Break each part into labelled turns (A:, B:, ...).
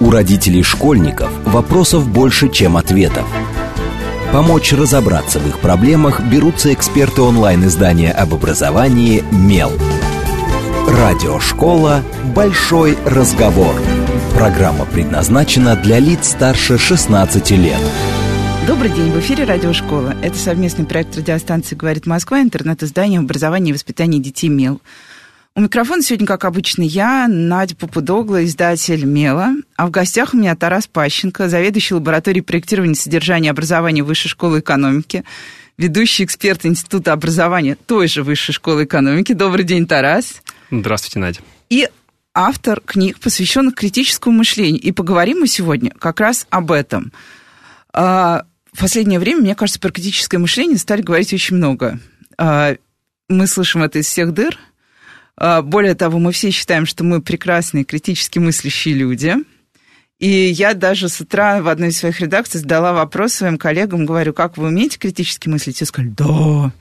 A: У родителей школьников вопросов больше, чем ответов. Помочь разобраться в их проблемах берутся эксперты онлайн-издания об образовании «Мел». Радиошкола «Большой разговор». Программа предназначена для лиц старше 16 лет.
B: Добрый день, в эфире Радиошкола. Это совместный проект радиостанции «Говорит Москва», интернет-издание образования и воспитания детей «Мел». У микрофона сегодня, как обычно, я, Надя Попудогла, издатель «Мела». А в гостях у меня Тарас Пащенко, заведующий лабораторией проектирования содержания образования Высшей школы экономики, ведущий эксперт Института образования той же Высшей школы экономики. Добрый день, Тарас.
C: Здравствуйте, Надя.
B: И автор книг, посвященных критическому мышлению. И поговорим мы сегодня как раз об этом. А, в последнее время, мне кажется, про критическое мышление стали говорить очень много. А, мы слышим это из всех дыр – более того, мы все считаем, что мы прекрасные, критически мыслящие люди. И я даже с утра в одной из своих редакций задала вопрос своим коллегам, говорю, как вы умеете критически мыслить? Все сказали, да.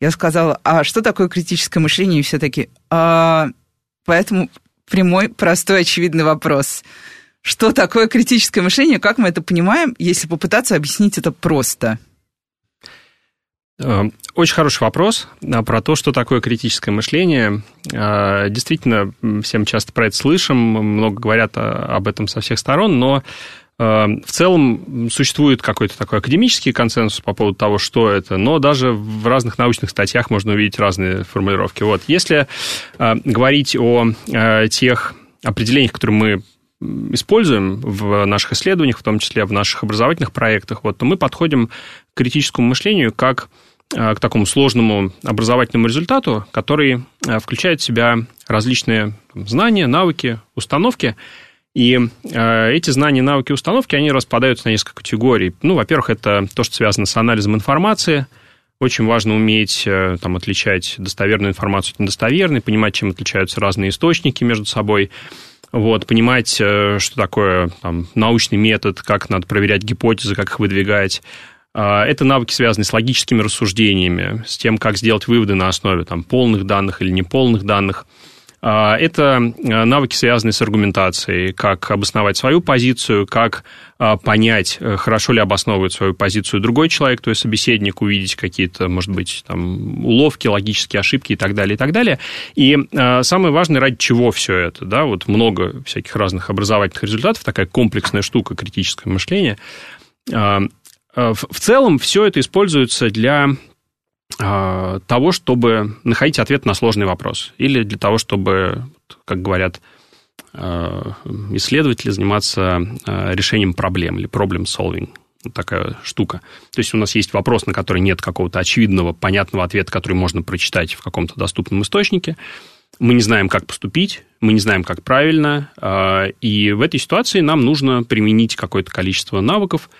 B: Я сказала, а что такое критическое мышление? И все таки а... поэтому прямой, простой, очевидный вопрос. Что такое критическое мышление? Как мы это понимаем, если попытаться объяснить это просто?
C: Э, очень хороший вопрос а, про то, что такое критическое мышление. А, действительно, всем часто про это слышим, много говорят об этом со всех сторон, но э, в целом существует какой-то такой академический консенсус по поводу того, что это, но даже в разных научных статьях можно увидеть разные формулировки. Вот. Если э, говорить о тех определениях, которые мы используем в наших исследованиях, в том числе в наших образовательных проектах, вот, то мы подходим к критическому мышлению как Э, к такому сложному образовательному результату, который э, включает в себя различные знания, навыки, установки. И э, эти знания, навыки, установки, они распадаются на несколько категорий. Ну, во-первых, это то, что связано с анализом информации. Очень важно уметь там, отличать достоверную информацию от недостоверной, понимать, чем отличаются разные источники между собой. Вот, понимать, что такое там, научный метод, как надо проверять гипотезы, как их выдвигать, а, это навыки, связанные с логическими рассуждениями, с тем, как сделать выводы на основе там, полных данных или неполных данных. А, это а, навыки, связанные с аргументацией, как обосновать свою позицию, как понять, э, хорошо ли обосновывает свою позицию другой человек, то есть собеседник, увидеть какие-то, может быть, там, уловки, логические ошибки и так далее, и так далее. И самое важное, ради чего все это, да, вот много всяких разных образовательных результатов, такая комплексная штука, критическое мышление – в целом все это используется для того, чтобы находить ответ на сложный вопрос. Или для того, чтобы, как говорят э, исследователи, заниматься решением проблем или problem solving. Такая штука. То есть у нас есть вопрос, на который нет какого-то очевидного, понятного ответа, который можно прочитать в каком-то доступном источнике. Мы не знаем, как поступить, мы не знаем, как правильно. И в этой ситуации нам нужно применить какое-то количество навыков,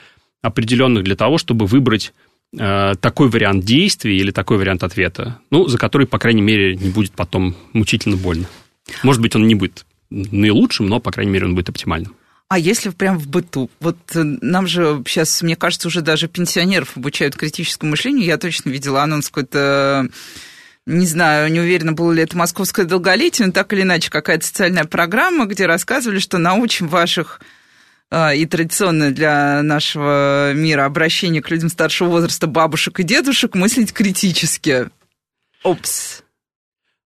C: определенных для того, чтобы выбрать э, такой вариант действий или такой вариант ответа, ну, за который, по крайней мере, не будет потом мучительно больно. Может быть, он не будет наилучшим, но, по крайней мере, он будет оптимальным.
B: А если прям в быту? Вот э, нам же сейчас, мне кажется, уже даже пенсионеров обучают критическому мышлению. Я точно видела анонс какой-то не знаю, не уверена, было ли это московское долголетие, но так или иначе какая-то социальная программа, где рассказывали, что научим ваших и традиционное для нашего мира обращение к людям старшего возраста, бабушек и дедушек, мыслить критически. Опс.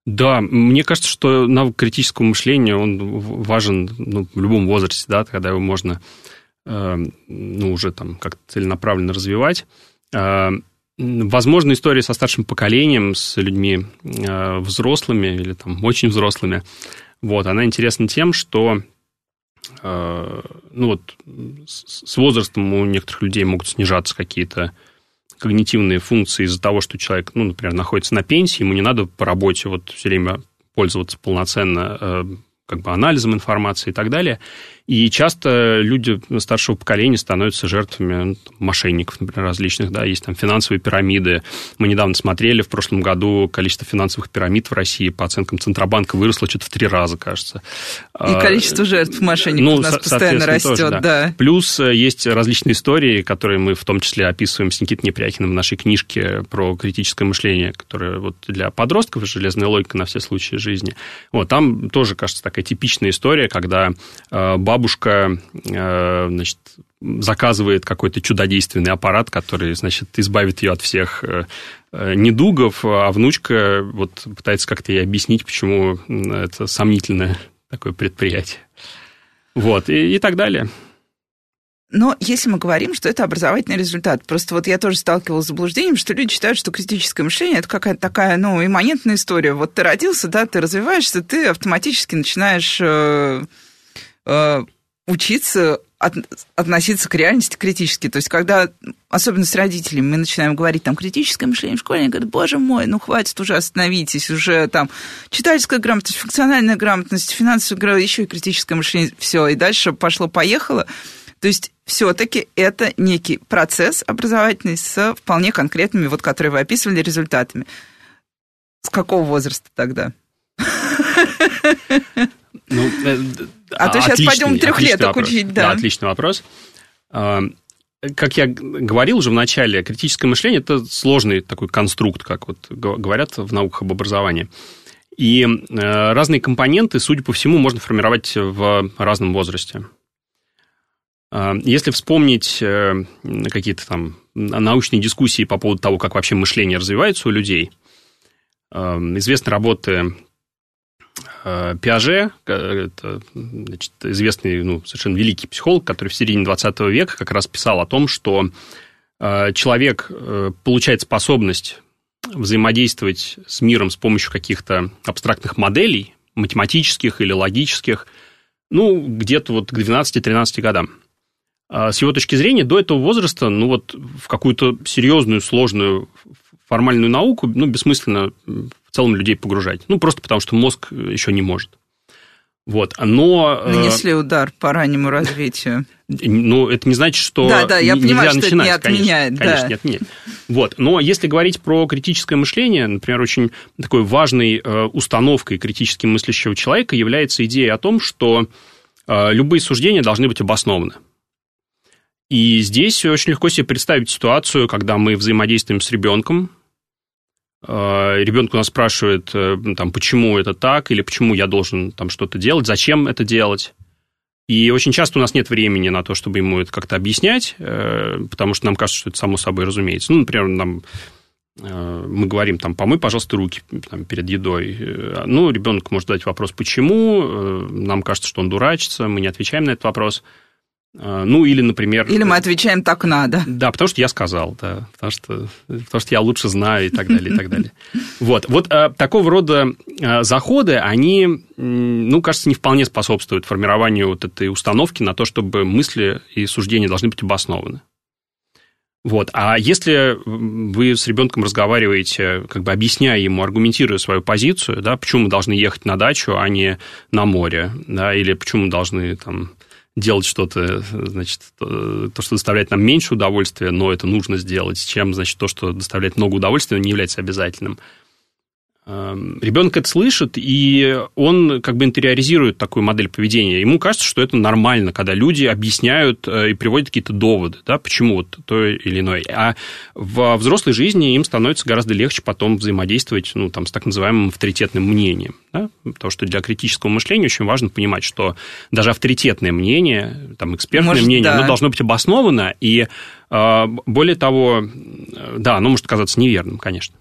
C: Да, мне кажется, что навык критического мышления, он важен ну, в любом возрасте, да, когда его можно э, ну, уже там как-то целенаправленно развивать. Э, возможно, история со старшим поколением, с людьми э, взрослыми или там очень взрослыми, вот, она интересна тем, что ну вот с возрастом у некоторых людей могут снижаться какие-то когнитивные функции из-за того, что человек, ну, например, находится на пенсии, ему не надо по работе вот все время пользоваться полноценно э, как бы анализом информации и так далее. И часто люди старшего поколения становятся жертвами ну, мошенников, например, различных, да, есть там финансовые пирамиды. Мы недавно смотрели, в прошлом году количество финансовых пирамид в России по оценкам Центробанка выросло что-то в три раза, кажется.
B: И а, количество жертв мошенников ну, у нас постоянно растет, тоже, да.
C: да. Плюс э, есть различные истории, которые мы в том числе описываем с Никитой Непряхиным в нашей книжке про критическое мышление, которое вот для подростков, железная логика на все случаи жизни. Вот, там тоже, кажется, такая типичная история, когда бабушка, значит, заказывает какой-то чудодейственный аппарат, который, значит, избавит ее от всех недугов, а внучка вот пытается как-то ей объяснить, почему это сомнительное такое предприятие. Вот, и, и так далее.
B: Но если мы говорим, что это образовательный результат, просто вот я тоже сталкивалась с заблуждением, что люди считают, что критическое мышление – это какая-то такая, ну, имманентная история. Вот ты родился, да, ты развиваешься, ты автоматически начинаешь э, э, учиться от, относиться к реальности критически. То есть, когда, особенно с родителями, мы начинаем говорить там критическое мышление в школе, они боже мой, ну хватит уже, остановитесь, уже там читательская грамотность, функциональная грамотность, финансовая грамотность, еще и критическое мышление, все, и дальше пошло-поехало. То есть все-таки это некий процесс образовательный с вполне конкретными, вот которые вы описывали, результатами. С какого возраста тогда?
C: Ну,
B: э, а то сейчас пойдем трехлеток учить, да.
C: Да, отличный вопрос. А, как я говорил уже в начале, критическое мышление – это сложный такой конструкт, как вот говорят в науках об образовании. И э, разные компоненты, судя по всему, можно формировать в разном возрасте. А, если вспомнить э, какие-то там научные дискуссии по поводу того, как вообще мышление развивается у людей, известны работы Пиаже, это, значит, известный, ну, совершенно великий психолог, который в середине 20 века как раз писал о том, что человек получает способность взаимодействовать с миром с помощью каких-то абстрактных моделей, математических или логических, ну, где-то вот к 12-13 годам. А с его точки зрения, до этого возраста, ну вот в какую-то серьезную, сложную формальную науку, ну, бессмысленно целом людей погружать. Ну, просто потому что мозг еще не может. Вот, но...
B: Э, Нанесли удар по раннему развитию.
C: Ну, это не значит, что
B: да, да, я нельзя понимаю, что начинать. Это не отменяет,
C: конечно, да. конечно, не отменяет. Вот, но если говорить про критическое мышление, например, очень такой важной э, установкой критически мыслящего человека является идея о том, что э, любые суждения должны быть обоснованы. И здесь очень легко себе представить ситуацию, когда мы взаимодействуем с ребенком, э, ребенок у нас спрашивает, э, там, почему это так, или почему я должен там что-то делать, зачем это делать. И очень часто у нас нет времени на то, чтобы ему это как-то объяснять, э, потому что нам кажется, что это само собой разумеется. Ну, например, нам мы говорим, там, помой, пожалуйста, руки там, перед едой. Ну, ребенок может задать вопрос, почему, нам кажется, что он дурачится, мы не отвечаем на этот вопрос – ну, или, например...
B: Или мы отвечаем «так надо».
C: Да, потому что я сказал, да, потому что, потому что я лучше знаю и так далее, и так далее. Вот, вот а, такого рода а, заходы, они, ну, кажется, не вполне способствуют формированию вот этой установки на то, чтобы мысли и суждения должны быть обоснованы. Вот. А если вы с ребенком разговариваете, как бы объясняя ему, аргументируя свою позицию, да, почему мы должны ехать на дачу, а не на море, да, или почему мы должны там делать что-то, значит, то, что доставляет нам меньше удовольствия, но это нужно сделать, чем, значит, то, что доставляет много удовольствия, но не является обязательным. Эм, Ребенок это слышит, и он как бы интериоризирует такую модель поведения. Ему кажется, что это нормально, когда люди объясняют э, и приводят какие-то доводы, да, почему вот то или иное. А в взрослой жизни им становится гораздо легче потом взаимодействовать ну, там, с так называемым авторитетным мнением. Да? Потому что для критического мышления очень важно понимать, что даже авторитетное мнение, там, экспертное может, мнение, да. оно должно быть обосновано, и э, более того, э, да, оно может оказаться неверным, конечно.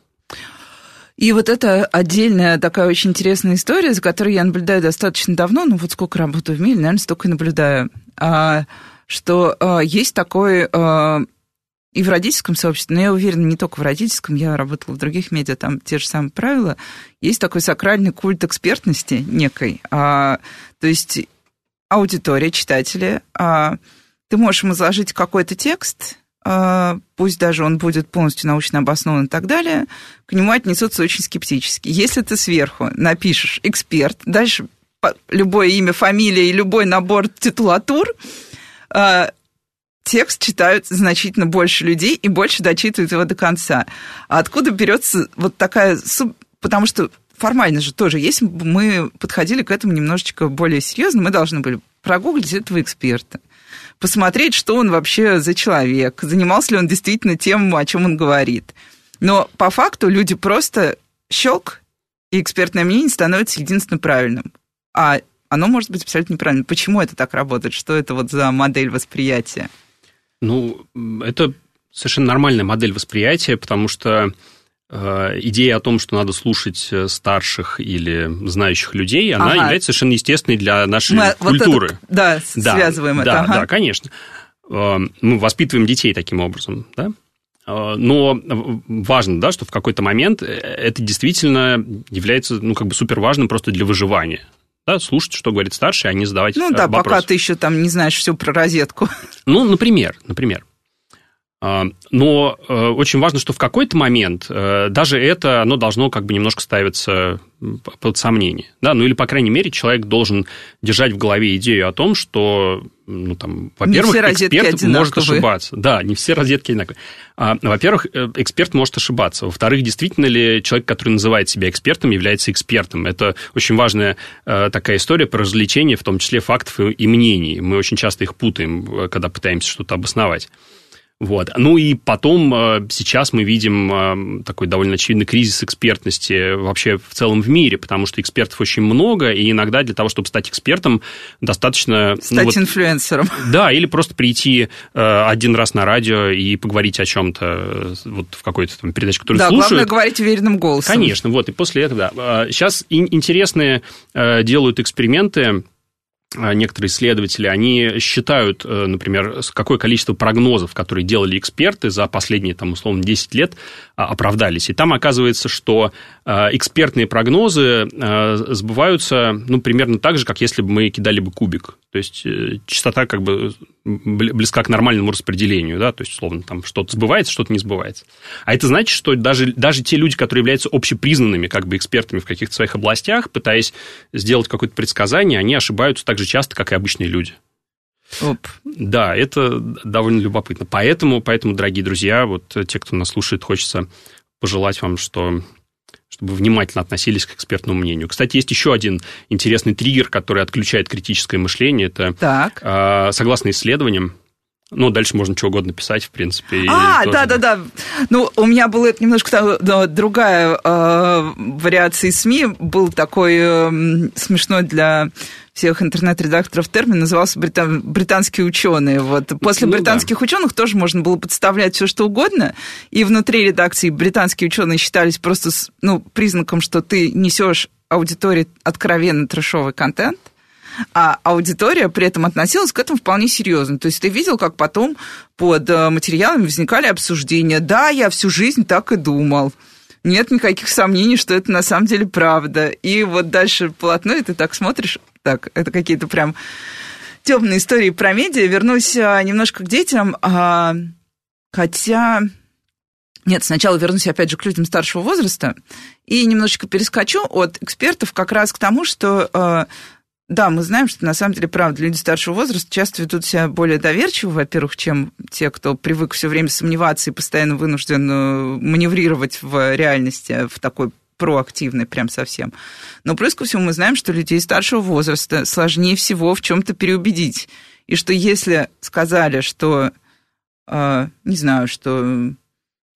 B: И вот это отдельная такая очень интересная история, за которой я наблюдаю достаточно давно, ну вот сколько работаю в мире, наверное, столько и наблюдаю, а, что а, есть такой а, и в родительском сообществе, но я уверена, не только в родительском, я работала в других медиа, там те же самые правила, есть такой сакральный культ экспертности некой. То есть аудитория, читатели, ты можешь им изложить какой-то текст, пусть даже он будет полностью научно обоснован и так далее, к нему отнесутся очень скептически. Если ты сверху напишешь «эксперт», дальше любое имя, фамилия и любой набор титулатур, а, текст читают значительно больше людей и больше дочитывают его до конца. А откуда берется вот такая... Потому что формально же тоже, если бы мы подходили к этому немножечко более серьезно, мы должны были прогуглить этого эксперта посмотреть, что он вообще за человек, занимался ли он действительно тем, о чем он говорит. Но по факту люди просто щелк, и экспертное мнение становится единственно правильным. А оно может быть абсолютно неправильно. Почему это так работает? Что это вот за модель восприятия?
C: Ну, это совершенно нормальная модель восприятия, потому что идея о том, что надо слушать э, старших или знающих людей, она ага. является совершенно естественной для нашей Мы культуры. Вот это,
B: да, да, связываем
C: да,
B: это.
C: Ага. Да, конечно. Э, мы воспитываем детей таким образом, да? Но важно, да, что в какой-то момент это действительно является, ну, как бы супер важным просто для выживания да, слушать, что говорит старший, а не задавать
B: Ну да,
C: вопросы.
B: пока ты еще там не знаешь все про розетку.
C: Ну, например, например. А, но э, очень важно, что в какой-то момент э, даже это, оно должно как бы немножко ставиться под сомнение. Да? Ну или, по крайней мере, человек должен держать в голове идею о том, что, ну, там, во-первых, эксперт может ошибаться. Да, не все розетки одинаковые. А, во-первых, э, эксперт может ошибаться. Во-вторых, действительно ли человек, который называет себя экспертом, является экспертом? Это очень важная такая история про развлечение, в том числе фактов и мнений. Мы очень часто их путаем, когда пытаемся что-то обосновать. Вот. Ну и потом э, сейчас мы видим э, такой довольно очевидный кризис экспертности вообще в целом в мире, потому что экспертов очень много, и иногда для того, чтобы стать экспертом, достаточно...
B: Ну стать ну, вот, инфлюенсером.
C: Да, или просто прийти э, один раз на радио и поговорить о чем-то вот в какой-то там передаче, которую
B: да,
C: слушают.
B: Да, главное говорить уверенным голосом.
C: Конечно, вот, и после этого, да. Сейчас интересные делают эксперименты, а, некоторые исследователи, они считают, э, например, какое количество прогнозов, которые делали эксперты за последние, там, условно, 10 лет, а, оправдались. И там оказывается, что а, экспертные прогнозы сбываются, ну, примерно так же, как если бы мы кидали бы кубик. То есть, э, частота как бы близка к нормальному распределению, да, то есть, условно, там что-то сбывается, что-то не сбывается. А это значит, что даже, даже те люди, которые являются общепризнанными как бы экспертами в каких-то своих областях, пытаясь сделать какое-то предсказание, они ошибаются так же часто, как и обычные люди. Оп. Да, это довольно любопытно. Поэтому, поэтому, дорогие друзья, вот те, кто нас слушает, хочется пожелать вам, что чтобы внимательно относились к экспертному мнению. Кстати, есть еще один интересный триггер, который отключает критическое мышление. Это,
B: так.
C: Э, согласно исследованиям, ну, дальше можно что угодно писать, в принципе.
B: А, да-да-да. Ну, у меня была немножко другая э, вариация СМИ. Был такой э, смешной для всех интернет-редакторов термин назывался британ, британские ученые. Вот. После ну, британских да. ученых тоже можно было подставлять все, что угодно. И внутри редакции британские ученые считались просто ну, признаком, что ты несешь аудитории откровенно трешовый контент а аудитория при этом относилась к этому вполне серьезно. То есть ты видел, как потом под э, материалами возникали обсуждения. Да, я всю жизнь так и думал нет никаких сомнений, что это на самом деле правда. И вот дальше полотно, и ты так смотришь, так, это какие-то прям темные истории про медиа. Вернусь а, немножко к детям, а, хотя... Нет, сначала вернусь опять же к людям старшего возраста и немножечко перескочу от экспертов как раз к тому, что а, да, мы знаем, что на самом деле, правда, люди старшего возраста часто ведут себя более доверчиво, во-первых, чем те, кто привык все время сомневаться и постоянно вынужден э, маневрировать в реальности в такой проактивной прям совсем. Но плюс ко всему мы знаем, что людей старшего возраста сложнее всего в чем-то переубедить. И что если сказали, что, э, не знаю, что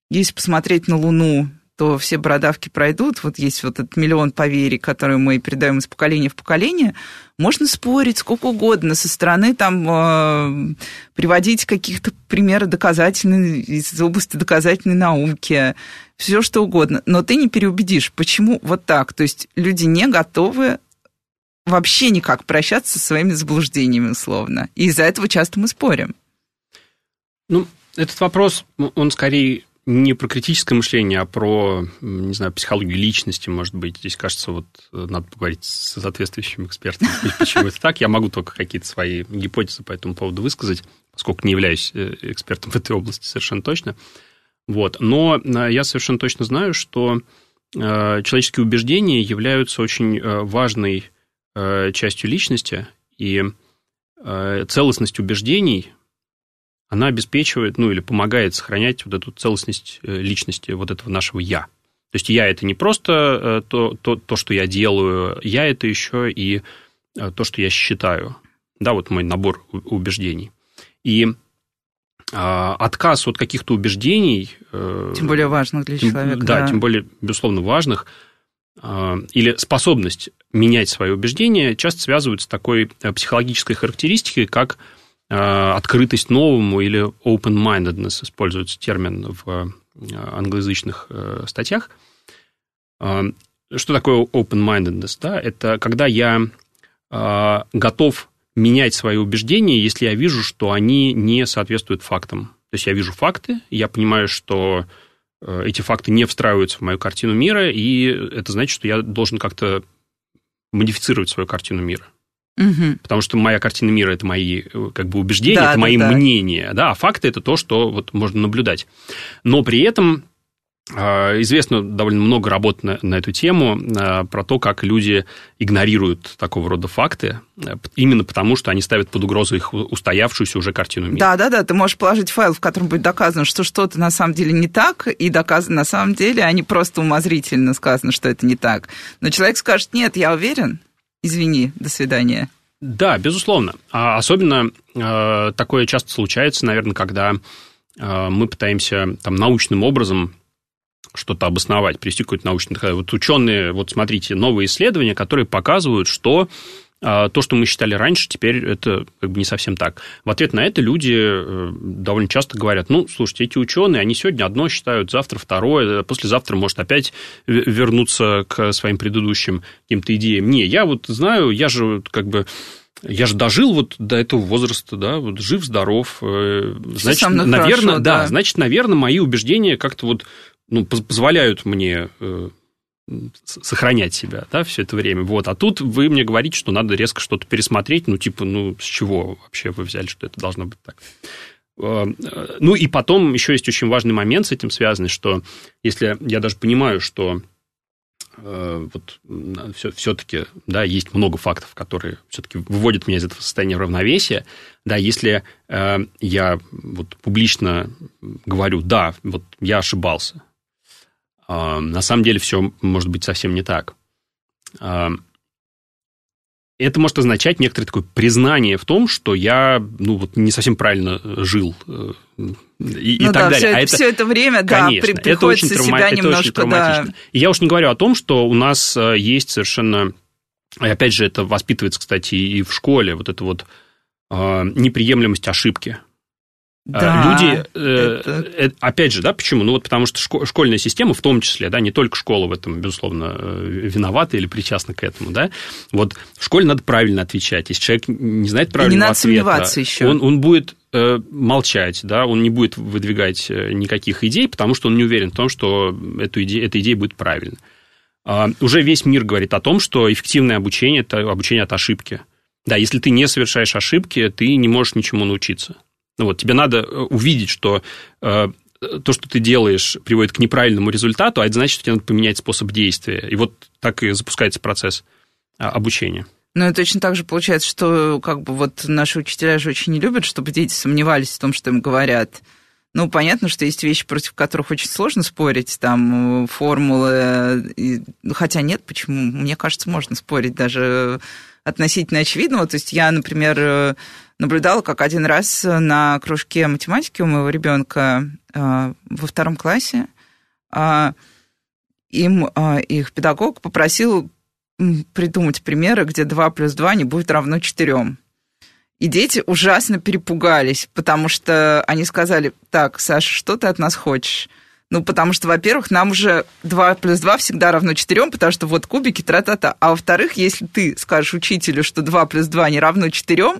B: если посмотреть на Луну, то все бородавки пройдут, вот есть вот этот миллион поверий, которые мы передаем из поколения в поколение, можно спорить сколько угодно со стороны там э, приводить каких-то примеры доказательной из области доказательной науки, все что угодно, но ты не переубедишь, почему вот так, то есть люди не готовы вообще никак прощаться со своими заблуждениями, условно. И из-за этого часто мы спорим.
C: Ну, этот вопрос, он скорее не про критическое мышление, а про, не знаю, психологию личности, может быть. Здесь, кажется, вот э, надо поговорить с соответствующим экспертом, почему это так. Я могу только какие-то свои гипотезы по этому поводу высказать, поскольку не являюсь э, экспертом в этой области совершенно точно. Вот. Но э, я совершенно точно знаю, что человеческие убеждения являются очень важной частью личности, и целостность убеждений она обеспечивает, ну, или помогает сохранять вот эту целостность э, личности вот этого нашего «я». То есть я это не просто э, то, то, то, что я делаю, я это еще и э, то, что я считаю. Да, вот мой набор убеждений. И а, отказ от каких-то убеждений...
B: Тем более важных для
C: тем,
B: человека.
C: Да, да, тем более, безусловно, важных, или способность менять свои убеждения часто связывают с такой психологической характеристикой, как открытость новому или open-mindedness, используется термин в англоязычных статьях. Что такое open-mindedness? Да? Это когда я готов менять свои убеждения, если я вижу, что они не соответствуют фактам. То есть я вижу факты, я понимаю, что э, эти факты не встраиваются в мою картину мира, и это значит, что я должен как-то модифицировать свою картину мира. Угу. Потому что моя картина мира это мои э, как бы убеждения, да, это да, мои да. мнения, да, а факты это то, что вот можно наблюдать. Но при этом а, известно довольно много работ на, на эту тему, а, про то, как люди игнорируют такого рода факты, э, именно потому, что они ставят под угрозу их устоявшуюся уже картину мира.
B: Да, да, да, ты можешь положить файл, в котором будет доказано, что что-то на самом деле не так, и доказано на самом деле, а не просто умозрительно сказано, что это не так. Но человек скажет, нет, я уверен, извини, до свидания.
C: Да, безусловно. А особенно э, такое часто случается, наверное, когда э, мы пытаемся там научным образом что-то обосновать, привести какой-то научный. Вот ученые, вот смотрите, новые исследования, которые показывают, что то, что мы считали раньше, теперь это как бы не совсем так. В ответ на это люди э, довольно часто говорят, ну, слушайте, эти ученые, они сегодня одно считают, завтра второе, послезавтра может опять вернуться к своим предыдущим каким-то идеям. Не, я вот знаю, я же как бы я же дожил вот до этого возраста, да, вот жив, здоров. Э, значит, наверное, хорошо, да, да, значит, наверное, мои убеждения как-то вот ну, позволяют мне э, сохранять себя, да, все это время. Вот. А тут вы мне говорите, что надо резко что-то пересмотреть, ну, типа, ну, с чего вообще вы взяли, что это должно быть так? Э, ну, и потом еще есть очень важный момент с этим связанный, что если я даже понимаю, что э, вот все, все-таки, да, есть много фактов, которые все-таки выводят меня из этого состояния равновесия, да, если э, я вот публично говорю, да, вот я ошибался, на самом деле все может быть совсем не так. Это может означать некоторое такое признание в том, что я ну, вот не совсем правильно жил э, и, ну, и так да, далее.
B: Все, а это, все это время, конечно, да, при, это очень, травма, себя это очень травматично. Да.
C: И я уж не говорю о том, что у нас э, есть совершенно... И опять же, это воспитывается, кстати, и в школе, вот эта вот э, неприемлемость ошибки. А, да, Люди, э, это... э, опять же, да, почему? Ну вот потому что школьная система, в том числе, да, не только школа в этом, безусловно, э, виновата или причастна к этому, да. Вот в школе надо правильно отвечать. Если человек не знает правильного не надо ответа, сомневаться еще. Он, он будет молчать, да, он не будет выдвигать никаких идей, потому что он не уверен в том, что эту идею, эта идея будет правильна. Уже весь мир говорит о том, что эффективное обучение – это обучение от ошибки. Да, если ты не совершаешь ошибки, ты не можешь ничему научиться. Ну, вот, тебе надо э, увидеть, что э, то, что ты делаешь, приводит к неправильному результату, а это значит, что тебе надо поменять способ действия. И вот так и запускается процесс а, обучения.
B: Ну, и точно так же получается, что как бы вот наши учителя же очень не любят, чтобы дети сомневались в том, что им говорят. Ну, понятно, что есть вещи, против которых очень сложно спорить, там, формулы, и... хотя нет, почему? Мне кажется, можно спорить даже относительно очевидного. То есть я, например, наблюдала, как один раз на кружке математики у моего ребенка э, во втором классе э, им э, их педагог попросил придумать примеры, где 2 плюс 2 не будет равно 4. И дети ужасно перепугались, потому что они сказали, так, Саша, что ты от нас хочешь? Ну, потому что, во-первых, нам уже 2 плюс 2 всегда равно 4, потому что вот кубики, тра-та-та. А во-вторых, если ты скажешь учителю, что 2 плюс 2 не равно 4,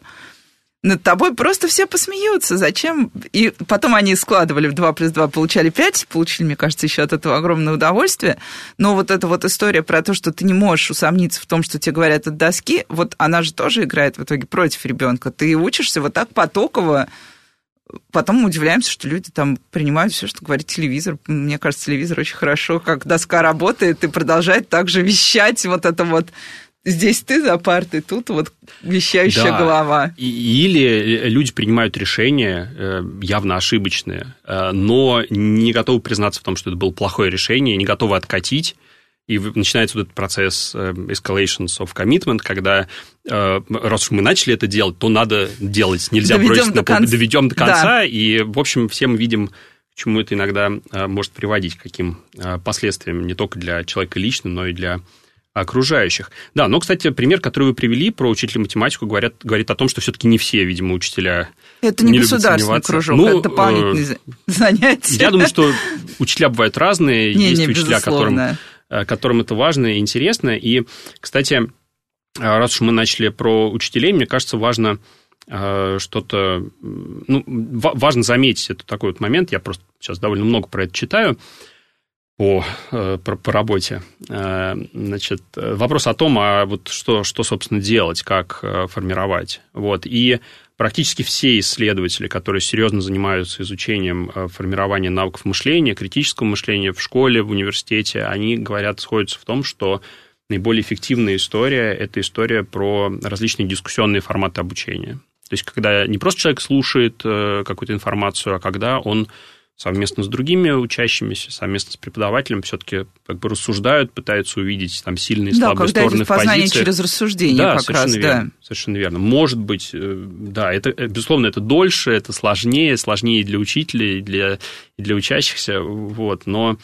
B: над тобой просто все посмеются. Зачем? И потом они складывали в 2 плюс 2, получали 5, получили, мне кажется, еще от этого огромное удовольствие. Но вот эта вот история про то, что ты не можешь усомниться в том, что тебе говорят от доски, вот она же тоже играет в итоге против ребенка. Ты учишься вот так потоково, потом мы удивляемся, что люди там принимают все, что говорит телевизор. Мне кажется, телевизор очень хорошо, как доска работает и продолжает также вещать вот это вот Здесь ты за партой, тут вот вещающая да. голова.
C: Или люди принимают решения э, явно ошибочные, э, но не готовы признаться в том, что это было плохое решение, не готовы откатить. И начинается вот этот процесс э, escalations of commitment, когда раз уж мы начали это делать, то надо делать. Нельзя
B: доведем
C: бросить на
B: конца.
C: доведем до конца. Да. И, в общем, все мы видим к чему это иногда может приводить, к каким последствиям не только для человека лично, но и для окружающих. Да, но, кстати, пример, который вы привели про учителя математику, говорят, говорит о том, что все-таки не все, видимо, учителя
B: Это не, не государственный кружок, ну, это дополнительные э, занятия.
C: Я думаю, что учителя бывают разные. Не, Есть не, учителя, которым, э, которым это важно и интересно. И, кстати, э, раз уж мы начали про учителей, мне кажется, важно э, что-то... Ну, важно заметить это такой вот момент. Я просто сейчас довольно много про это читаю по, э, по, по работе. Э, значит, вопрос о том, а вот что, что, собственно, делать, как э, формировать. Вот. И практически все исследователи, которые серьезно занимаются изучением формирования навыков мышления, критического мышления в школе, в университете, они говорят, сходятся в том, что наиболее эффективная история – это история про различные дискуссионные форматы обучения. То есть, когда не просто человек слушает какую-то информацию, а когда он совместно с другими учащимися, совместно с преподавателем все-таки как бы рассуждают, пытаются увидеть там сильные и
B: да,
C: слабые
B: когда
C: стороны в
B: познание через рассуждение
C: да,
B: как
C: совершенно
B: раз,
C: верно,
B: да.
C: Совершенно верно. Может быть, э, да, это, э, безусловно, это дольше, это сложнее, сложнее для учителей, и для, и для учащихся, вот, но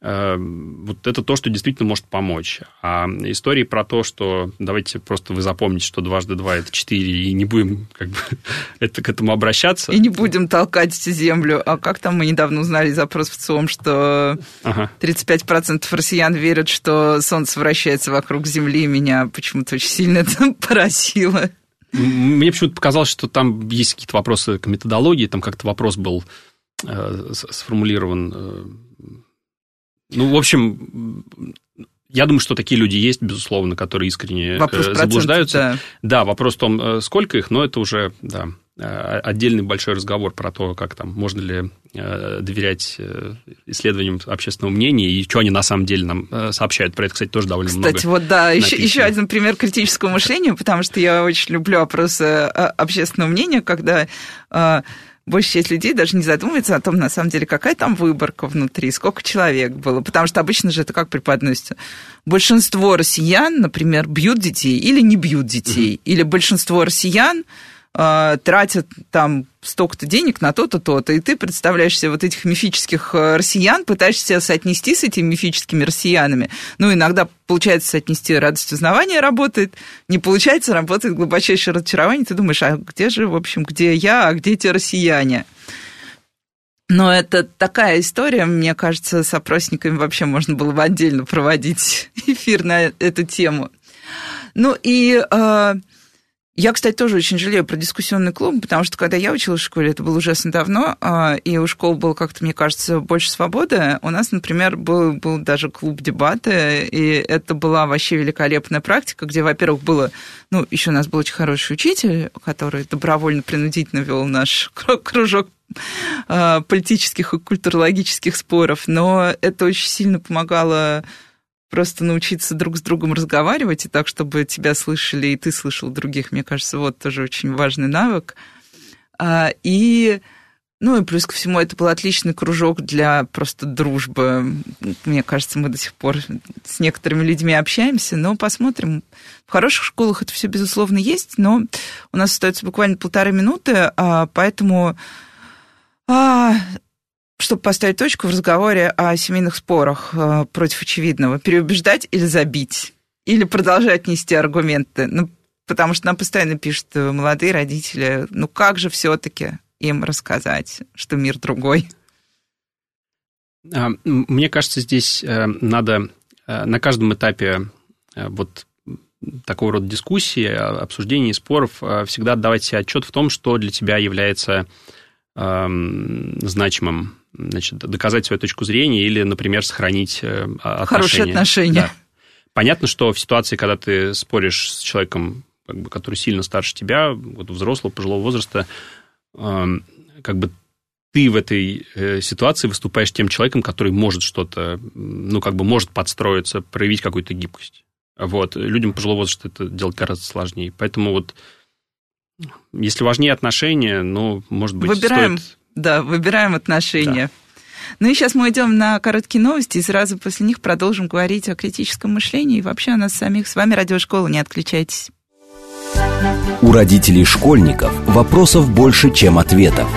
C: вот это то, что действительно может помочь. А истории про то, что давайте просто вы запомните, что дважды два это четыре, и не будем как бы это, к этому обращаться.
B: И не будем толкать землю. А как там мы недавно узнали запрос в ЦИОМ, что ага. 35% россиян верят, что Солнце вращается вокруг Земли, меня почему-то очень сильно это поразило.
C: Мне почему-то показалось, что там есть какие-то вопросы к методологии, там как-то вопрос был э, сформулирован э, ну, в общем, я думаю, что такие люди есть, безусловно, которые искренне э, вопрос заблуждаются. Да. да, вопрос в том, э, сколько их, но это уже, да, э, отдельный большой разговор про то, как там, можно ли доверять исследованиям общественного мнения и что они на самом деле нам сообщают. Про это, кстати, тоже довольно
B: кстати,
C: много
B: Кстати, вот да, еще, еще один пример критического мышления, потому что я очень люблю опросы общественного мнения, когда большая часть людей даже не задумывается о том, на самом деле, какая там выборка внутри, сколько человек было. Потому что обычно же это как преподносится? Большинство россиян, например, бьют детей или не бьют детей. Или большинство россиян тратят там столько-то денег на то-то, то-то, и ты представляешь себе вот этих мифических э, россиян, пытаешься себя соотнести с этими мифическими россиянами. Ну, иногда получается соотнести радость узнавания работает, не получается, работает глубочайшее разочарование, ты думаешь, а где же, в общем, где я, а где эти россияне? Но это такая история, мне кажется, с опросниками вообще можно было бы отдельно проводить эфир на эту тему. Ну и э, я, кстати, тоже очень жалею про дискуссионный клуб, потому что когда я училась в школе, это было ужасно давно, а, и у школ было как-то, мне кажется, больше свободы. У нас, например, был, был даже клуб дебаты, и это была вообще великолепная практика, где, во-первых, было... Ну, еще у нас был очень хороший учитель, который добровольно-принудительно вел наш кружок а, политических и культурологических споров, но это очень сильно помогало просто научиться друг с другом разговаривать, и так, чтобы тебя слышали, и ты слышал других, мне кажется, вот тоже очень важный навык. А, и, ну и плюс ко всему, это был отличный кружок для просто дружбы. Мне кажется, мы до сих пор с некоторыми людьми общаемся, но посмотрим. В хороших школах это все, безусловно, есть, но у нас остается буквально полторы минуты, а, поэтому а, чтобы поставить точку в разговоре о семейных спорах э, против очевидного, переубеждать или забить, или продолжать нести аргументы. Ну, потому что нам постоянно пишут э, молодые родители, ну как же все-таки им рассказать, что мир другой?
C: А, мне кажется, здесь э, надо на каждом этапе вот такого рода дискуссии, обсуждений, споров всегда отдавать себе отчет в том, что для тебя является эм, значимым значит, доказать свою точку зрения или, например, сохранить э, отношения.
B: Хорошие отношения. Да.
C: Понятно, что в ситуации, когда ты споришь с человеком, как бы, который сильно старше тебя, вот взрослого, пожилого возраста, э, как бы ты в этой э, ситуации выступаешь тем человеком, который может что-то, ну, как бы может подстроиться, проявить какую-то гибкость. Вот. Людям пожилого возраста это делать гораздо сложнее. Поэтому вот если важнее отношения, ну, может быть,
B: Выбираем
C: стоит
B: да, выбираем отношения. Да. Ну и сейчас мы идем на короткие новости, и сразу после них продолжим говорить о критическом мышлении и вообще о нас самих. С вами Радиошкола, не отключайтесь.
A: У родителей школьников вопросов больше, чем ответов.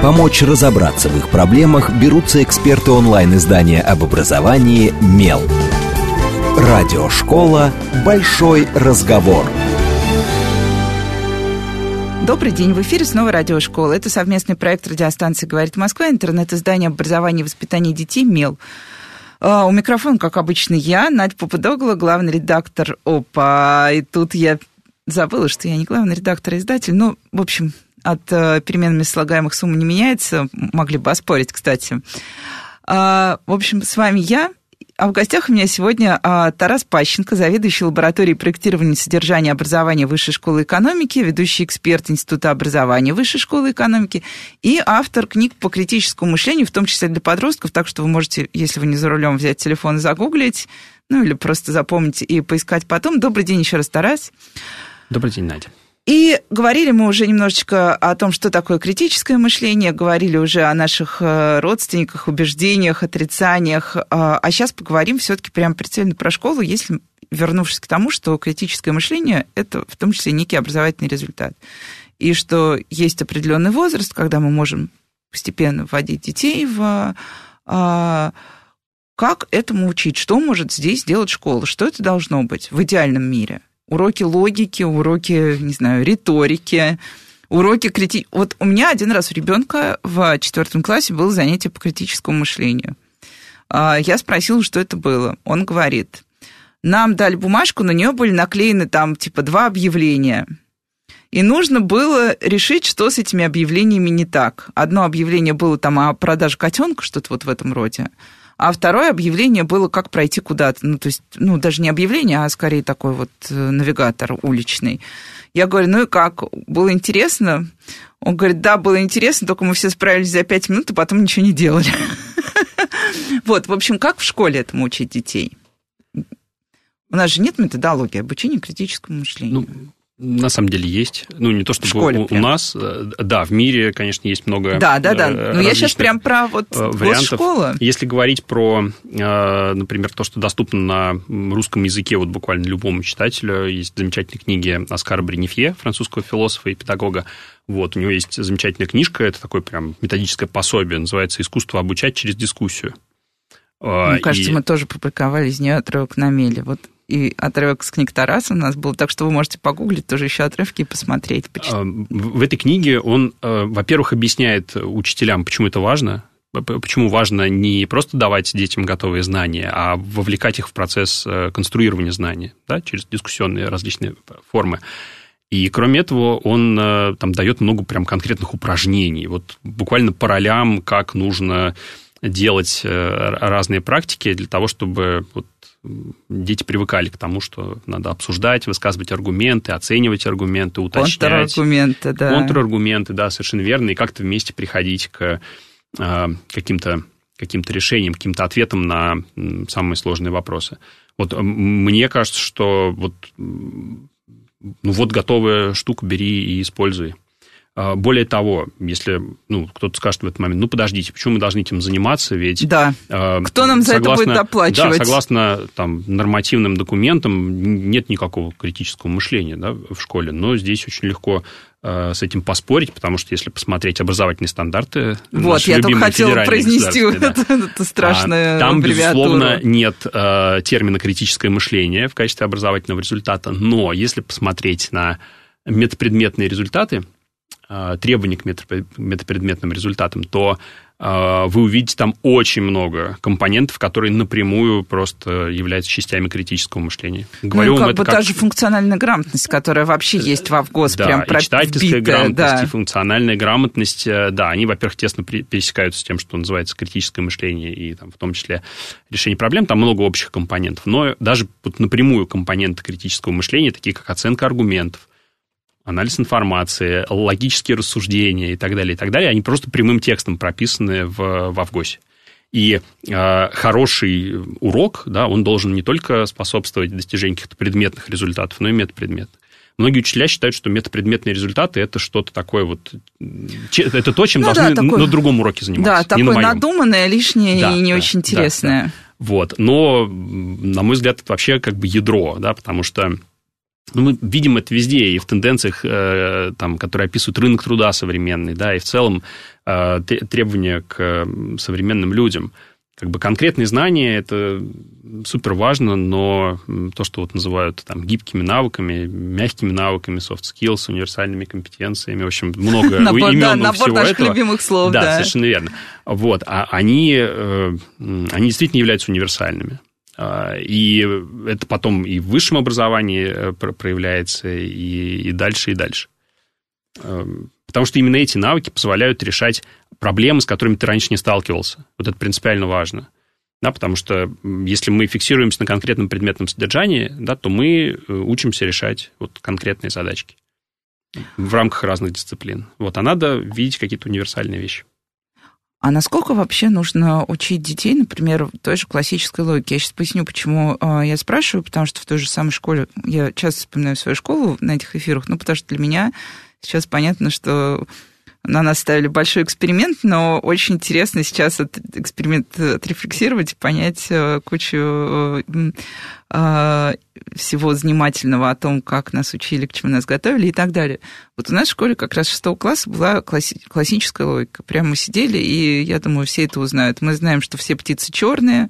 A: Помочь разобраться в их проблемах берутся эксперты онлайн-издания об образовании «Мел». Радиошкола «Большой разговор».
B: Добрый день, в эфире снова радиошкола. Это совместный проект радиостанции «Говорит Москва», интернет-издание образования и воспитания детей «Мел». А, у микрофона, как обычно, я, Надя Попудогла, главный редактор ОПА. И тут я забыла, что я не главный редактор, а издатель. Ну, в общем, от э, переменами слагаемых сумма не меняется. Могли бы оспорить, кстати. А, в общем, с вами я, а в гостях у меня сегодня а, Тарас Пащенко, заведующий лабораторией проектирования и содержания образования Высшей школы экономики, ведущий эксперт Института образования Высшей школы экономики и автор книг по критическому мышлению, в том числе для подростков, так что вы можете, если вы не за рулем, взять телефон и загуглить, ну или просто запомнить и поискать потом. Добрый день еще раз, Тарас.
C: Добрый день, Надя.
B: И говорили мы уже немножечко о том, что такое критическое мышление, говорили уже о наших э, родственниках, убеждениях, отрицаниях. А сейчас поговорим все-таки прям прицельно про школу, если вернувшись к тому, что критическое мышление – это в том числе некий образовательный результат. И что есть определенный возраст, когда мы можем постепенно вводить детей в а, как этому учить, что может здесь делать школа, что это должно быть в идеальном мире – уроки логики, уроки, не знаю, риторики, уроки крити... Вот у меня один раз у ребенка в четвертом классе было занятие по критическому мышлению. А, я спросила, что это было. Он говорит, нам дали бумажку, на нее были наклеены там типа два объявления. И нужно было решить, что с этими объявлениями не так. Одно объявление было там о продаже котенка, что-то вот в этом роде. А второе объявление было, как пройти куда-то. Ну, то есть, ну, даже не объявление, а скорее такой вот э, навигатор уличный. Я говорю, ну и как? Было интересно? Он говорит, да, было интересно, только мы все справились за пять минут, а потом ничего не делали. Вот, в общем, как в школе этому учить детей? У нас же нет методологии обучения критическому мышлению.
C: Ну, на самом деле есть. Ну, не то чтобы школе, у, у нас. Э, да, в мире, конечно, есть много
B: Да, да, да. Но я сейчас прям про вот
C: э, вариантов. Если говорить про, э, например, то, что доступно на русском языке вот буквально любому читателю, есть замечательные книги Оскара Бренефье, французского философа и педагога. Вот, у него есть замечательная книжка, это такое прям методическое пособие, называется «Искусство обучать через дискуссию».
B: Мне кажется, и... мы тоже публиковали из нее отрывок на меле. Вот и отрывок с книг Тараса у нас был, так что вы можете погуглить тоже еще отрывки и посмотреть.
C: Почитать. В этой книге он, э, во-первых, объясняет учителям, почему это важно, почему важно не просто давать детям готовые знания, а вовлекать их в процесс э, конструирования знания да, через дискуссионные различные формы. И кроме этого, он э, там дает много прям конкретных упражнений. Вот буквально по ролям, как нужно делать разные практики для того, чтобы вот дети привыкали к тому, что надо обсуждать, высказывать аргументы, оценивать аргументы, уточнять.
B: Контраргументы, да.
C: Контраргументы, да, совершенно верно, и как-то вместе приходить к э, каким-то каким решениям, каким-то ответам на самые сложные вопросы. Вот мне кажется, что вот, ну вот готовая штука, бери и используй. А, более того, если ну, кто-то скажет в этот момент, ну, подождите, почему мы должны этим заниматься, ведь...
B: Да, э, кто нам за согласно, это будет оплачивать?
C: Да, согласно там, нормативным документам нет никакого критического мышления да, в школе, но здесь очень легко э, с этим поспорить, потому что если посмотреть образовательные стандарты...
B: Вот, я только хотела произнести да, это, это страшное
C: а, Там, безусловно, нет э, термина критическое мышление в качестве образовательного результата, но если посмотреть на метапредметные результаты, требований к метапредметным результатам, то э, вы увидите там очень много компонентов, которые напрямую просто являются частями критического мышления.
B: Говорю ну, как вам, бы это та же функциональная грамотность, которая вообще есть во ВГОС,
C: да,
B: прям
C: и читательская грамотность, да. и функциональная грамотность, э, да, они, во-первых, тесно пересекаются с тем, что называется критическое мышление, и там, в том числе решение проблем, там много общих компонентов, но даже вот напрямую компоненты критического мышления, такие как оценка аргументов, анализ информации, логические рассуждения и так далее, и так далее, они просто прямым текстом прописаны в, в Авгосе. И э, хороший урок, да, он должен не только способствовать достижению каких-то предметных результатов, но и метапредметных. Многие учителя считают, что метапредметные результаты это что-то такое вот... Это то, чем ну, должны да, такой, на другом уроке заниматься.
B: Да, такое надуманное, лишнее да, и не да, очень интересное. Да, да.
C: Вот. Но, на мой взгляд, это вообще как бы ядро, да, потому что ну, мы видим это везде, и в тенденциях, э, там, которые описывают рынок труда современный, да, и в целом э, требования к современным людям. Как бы конкретные знания – это супер важно, но то, что вот называют там гибкими навыками, мягкими навыками, soft skills, универсальными компетенциями, в общем, много
B: набор,
C: имен
B: да, набор
C: всего
B: наших
C: этого.
B: любимых слов,
C: да.
B: Да,
C: совершенно верно. Вот, а они, э, они действительно являются универсальными. А, и это потом и в высшем образовании э, проявляется, и, и дальше, и дальше. Эм, потому что именно эти навыки позволяют решать проблемы, с которыми ты раньше не сталкивался. Вот это принципиально важно. Да, потому что если мы фиксируемся на конкретном предметном содержании, да, то мы э, учимся решать вот конкретные задачки в рамках разных дисциплин. Вот, а надо видеть какие-то универсальные вещи.
B: А насколько вообще нужно учить детей, например, той же классической логике? Я сейчас поясню, почему э, я спрашиваю, потому что в той же самой школе, я часто вспоминаю свою школу на этих эфирах, ну, потому что для меня сейчас понятно, что на нас ставили большой эксперимент, но очень интересно сейчас этот эксперимент отрефлексировать и понять э, кучу э, э, всего занимательного о том, как нас учили, к чему нас готовили и так далее. Вот у нас в школе как раз шестого класса была класси- классическая логика. Прямо мы сидели, и я думаю, все это узнают. Мы знаем, что все птицы черные,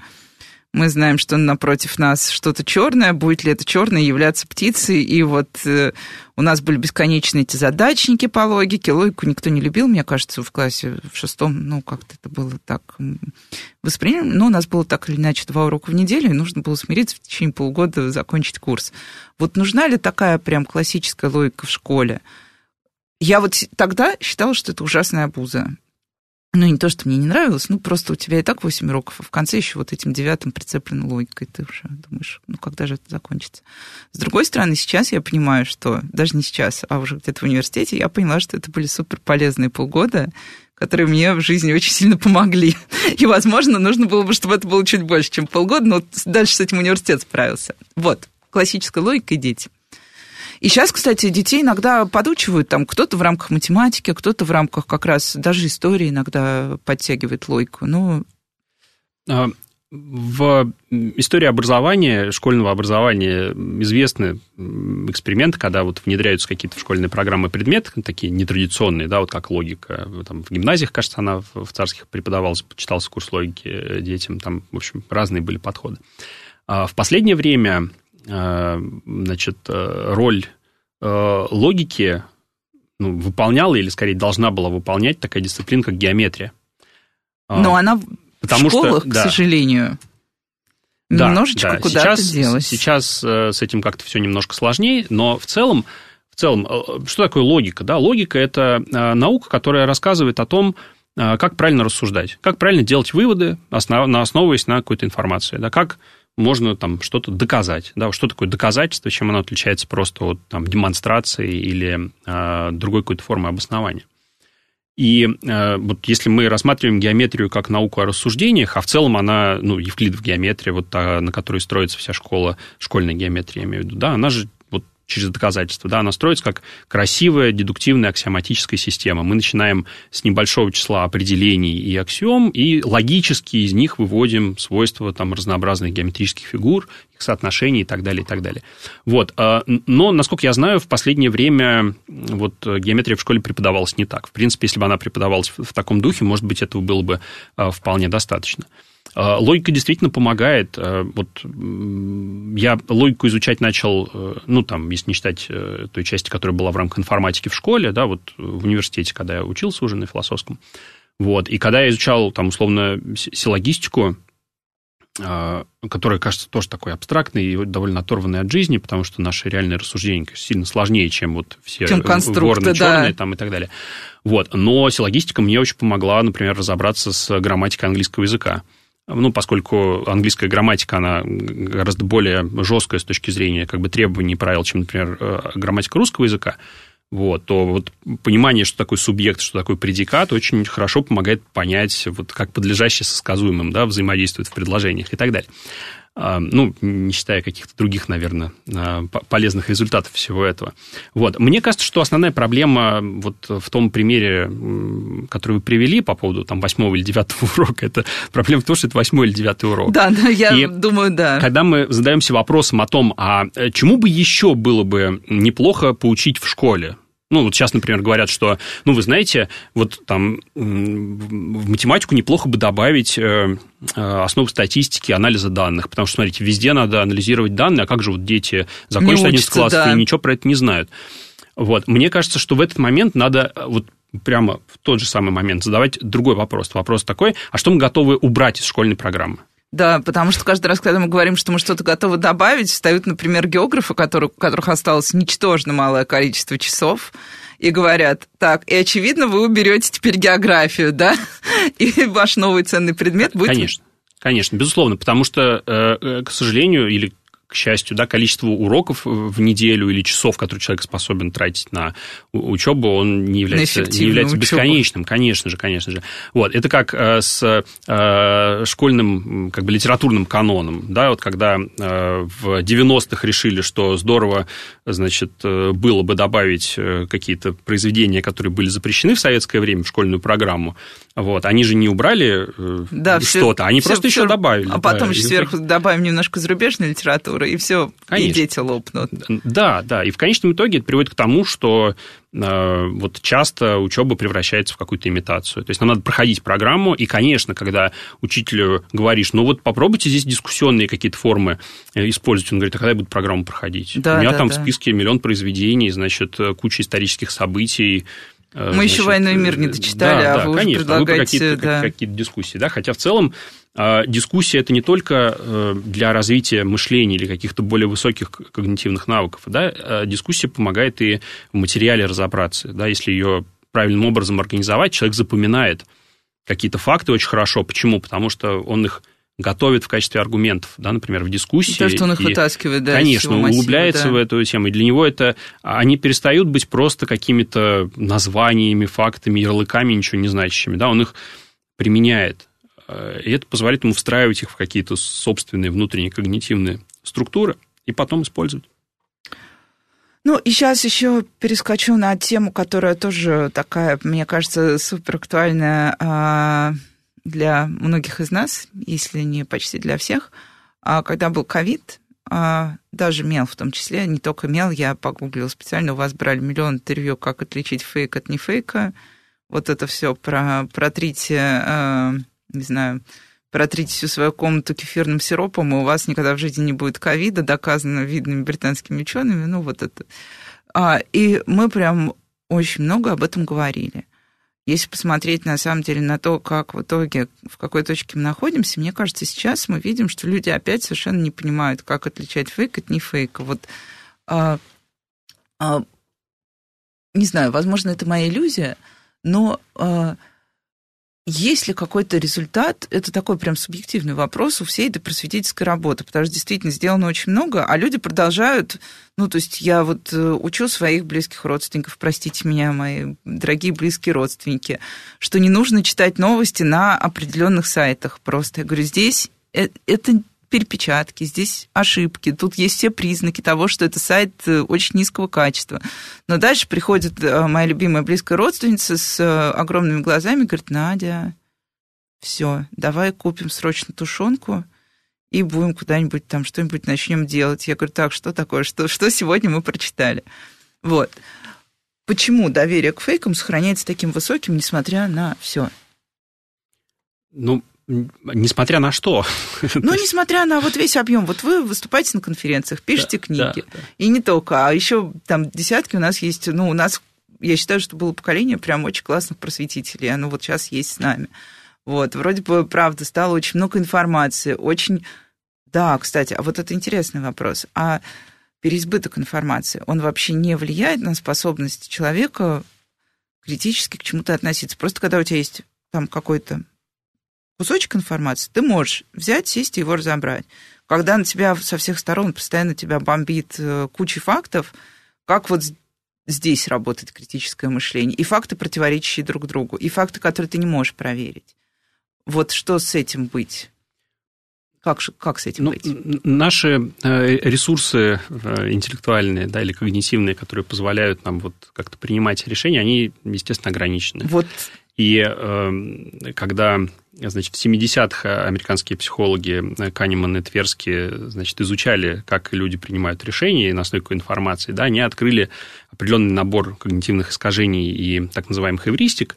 B: мы знаем, что напротив нас что-то черное, будет ли это черное являться птицей, и вот э, у нас были бесконечные эти задачники по логике, логику никто не любил, мне кажется, в классе в шестом, ну, как-то это было так воспринято, но у нас было так или иначе два урока в неделю, и нужно было смириться в течение полугода закончить курс. Вот нужна ли такая прям классическая логика в школе? Я вот тогда считала, что это ужасная обуза. Ну, не то, что мне не нравилось, ну, просто у тебя и так 8 уроков, а в конце еще вот этим девятым прицеплена логика, и ты уже думаешь, ну, когда же это закончится? С другой стороны, сейчас я понимаю, что, даже не сейчас, а уже где-то в университете, я поняла, что это были супер полезные полгода, которые мне в жизни очень сильно помогли. И, возможно, нужно было бы, чтобы это было чуть больше, чем полгода, но дальше с этим университет справился. Вот, классическая логика и дети. И сейчас, кстати, детей иногда подучивают, там кто-то в рамках математики, кто-то в рамках как раз даже истории иногда подтягивает логику. Ну,
C: в истории образования, школьного образования известны эксперименты, когда вот внедряются какие-то в школьные программы предметы, такие нетрадиционные, да, вот как логика. Там в гимназиях, кажется, она в царских преподавалась, читался курс логики детям, там, в общем, разные были подходы. А в последнее время Э, значит, э, роль э, логики ну, выполняла или, скорее, должна была выполнять такая дисциплина, как геометрия.
B: А, Но она Потому в школах, что, да. к сожалению, да, немножечко да. куда-то
C: сейчас,
B: делась.
C: Сейчас с этим как-то все немножко сложнее, но в целом, в целом, что такое логика? Да, логика – это наука, которая рассказывает о том, как правильно рассуждать, как правильно делать выводы, основ, основываясь на какой-то информации, да, как можно там что-то доказать. Да, что такое доказательство, чем оно отличается просто от там, демонстрации или э, другой какой-то формы обоснования. И э, вот если мы рассматриваем геометрию как науку о рассуждениях, а в целом она, ну, Евклидов геометрия, вот та, на которой строится вся школа, школьная геометрия, я имею в виду, да, она же через доказательства. Да, она строится как красивая дедуктивная аксиоматическая система. Мы начинаем с небольшого числа определений и аксиом, и логически из них выводим свойства там, разнообразных геометрических фигур, их соотношений и так далее, и так далее. Вот. А, но, насколько я знаю, в последнее время вот, геометрия в школе преподавалась не так. В принципе, если бы она преподавалась в таком духе, может быть, этого было бы а, вполне достаточно. А, логика действительно помогает. А, вот я логику изучать начал, э, ну, там, если не считать э, той части, которая была в рамках информатики в школе, да, вот в университете, когда я учился уже на философском. Вот, и когда я изучал, там, условно, силлогистику, а, которая кажется тоже такой абстрактной и довольно оторванной от жизни, потому что наши реальные рассуждения сильно сложнее, чем вот все
B: чем ворны
C: черные там и так далее. Вот. Но силлогистика мне очень помогла, например, разобраться с грамматикой английского языка ну, поскольку английская грамматика, она гораздо более жесткая с точки зрения как бы требований и правил, чем, например, э, грамматика русского языка, вот, то вот понимание, что такое субъект, что такое предикат, очень хорошо помогает понять, вот как подлежащее со сказуемым да, взаимодействует в предложениях и так далее. Ну, не считая каких-то других, наверное, а, полезных результатов всего этого. Вот. Мне кажется, что основная проблема вот в том примере, который вы привели по поводу там, восьмого или девятого урока, это проблема в том, что это восьмой или девятый урок.
B: Да, да я И думаю, да.
C: Когда мы задаемся вопросом о том, а э, чему бы еще было бы неплохо поучить в школе, ну, вот сейчас, например, говорят, что, ну, вы знаете, вот там в математику неплохо бы добавить э, э, основы статистики, анализа данных, потому что, смотрите, везде надо анализировать данные, а как же вот дети закончат 11 класс да. и ничего про это не знают. Вот, мне кажется, что в этот момент надо э, вот прямо в тот же самый момент задавать другой вопрос. Вопрос такой, а что мы готовы убрать из школьной программы?
B: Да, потому что каждый раз, когда мы говорим, что мы что-то готовы добавить, встают, например, географы, которые, у которых осталось ничтожно малое количество часов, и говорят, так, и очевидно, вы уберете теперь географию, да, и ваш новый ценный предмет будет...
C: Конечно, конечно, безусловно, потому что, э, э, к сожалению, или к счастью, да, количество уроков в неделю или часов, которые человек способен тратить на учебу, он не является, не является бесконечным, конечно же, конечно же. Вот, это как э, с э, школьным как бы литературным каноном, да, вот когда э, в 90-х решили, что здорово, значит, было бы добавить какие-то произведения, которые были запрещены в советское время в школьную программу, вот, они же не убрали да, что-то, они все, просто все, еще добавили.
B: А потом да, еще сверху добавим немножко зарубежной литературы, и все, Конечно. и дети лопнут.
C: Да, да, и в конечном итоге это приводит к тому, что э, вот часто учеба превращается в какую-то имитацию. То есть нам надо проходить программу, и, конечно, когда учителю говоришь, ну вот попробуйте здесь дискуссионные какие-то формы э, использовать, он говорит, а когда я буду программу проходить? Да, У меня да, там да. в списке миллион произведений, значит, куча исторических событий,
B: Э, Мы значит, еще «Войну и мир» не дочитали, да, а да, вы конечно, уже предлагаете...
C: Вы какие-то, да. какие дискуссии, да, хотя в целом а, дискуссия – это не только э, для развития мышления или каких-то более высоких когнитивных навыков, да, дискуссия помогает и в материале разобраться, да, если ее правильным образом организовать, человек запоминает какие-то факты очень хорошо. Почему? Потому что он их готовит в качестве аргументов, да, например, в дискуссии.
B: То, что он их и, вытаскивает, да,
C: Конечно, массива, углубляется да. в эту тему. И для него это... Они перестают быть просто какими-то названиями, фактами, ярлыками, ничего не значащими. Да, он их применяет. И это позволяет ему встраивать их в какие-то собственные внутренние когнитивные структуры и потом использовать.
B: Ну, и сейчас еще перескочу на тему, которая тоже такая, мне кажется, супер актуальная а, для многих из нас, если не почти для всех, а когда был ковид, а, даже мел в том числе, не только мел, я погуглила специально, у вас брали миллион интервью, как отличить фейк от не фейка, вот это все про протрите, а, не знаю, протрите всю свою комнату кефирным сиропом, и у вас никогда в жизни не будет ковида, доказано видными британскими учеными, ну вот это. И мы прям очень много об этом говорили. Если посмотреть на самом деле на то, как в итоге, в какой точке мы находимся, мне кажется, сейчас мы видим, что люди опять совершенно не понимают, как отличать фейк от не фейка. Вот, а, а, не знаю, возможно, это моя иллюзия, но а, есть ли какой-то результат? Это такой прям субъективный вопрос у всей этой просветительской работы, потому что действительно сделано очень много, а люди продолжают... Ну, то есть я вот э, учу своих близких родственников, простите меня, мои дорогие близкие родственники, что не нужно читать новости на определенных сайтах просто. Я говорю, здесь э, это перепечатки, здесь ошибки, тут есть все признаки того, что это сайт э, очень низкого качества. Но дальше приходит э, моя любимая близкая родственница с э, огромными глазами говорит, Надя, все, давай купим срочно тушенку и будем куда-нибудь там что-нибудь начнем делать. Я говорю, так, что такое, что, что сегодня мы прочитали? Вот. Почему доверие к фейкам сохраняется таким высоким, несмотря на все?
C: Ну, Несмотря на что?
B: Ну, несмотря на вот весь объем. Вот вы выступаете на конференциях, пишете да, книги. Да, да. И не только, а еще там десятки у нас есть, ну, у нас, я считаю, что было поколение прям очень классных просветителей. Оно вот сейчас есть с нами. Вот, вроде бы, правда, стало очень много информации, очень... Да, кстати, а вот это интересный вопрос. А переизбыток информации, он вообще не влияет на способность человека критически к чему-то относиться? Просто когда у тебя есть там какой-то кусочек информации, ты можешь взять, сесть и его разобрать. Когда на тебя со всех сторон постоянно тебя бомбит э, куча фактов, как вот здесь работает критическое мышление, и факты, противоречащие друг другу, и факты, которые ты не можешь проверить. Вот что с этим быть? Как, как с этим
C: ну,
B: быть?
C: Наши э, ресурсы э, интеллектуальные да, или когнитивные, которые позволяют нам вот как-то принимать решения, они, естественно, ограничены.
B: Вот.
C: И э, когда значит, в 70-х американские психологи Канеман и Тверски значит, изучали, как люди принимают решения и на основе какой информации, да, они открыли определенный набор когнитивных искажений и так называемых эвристик,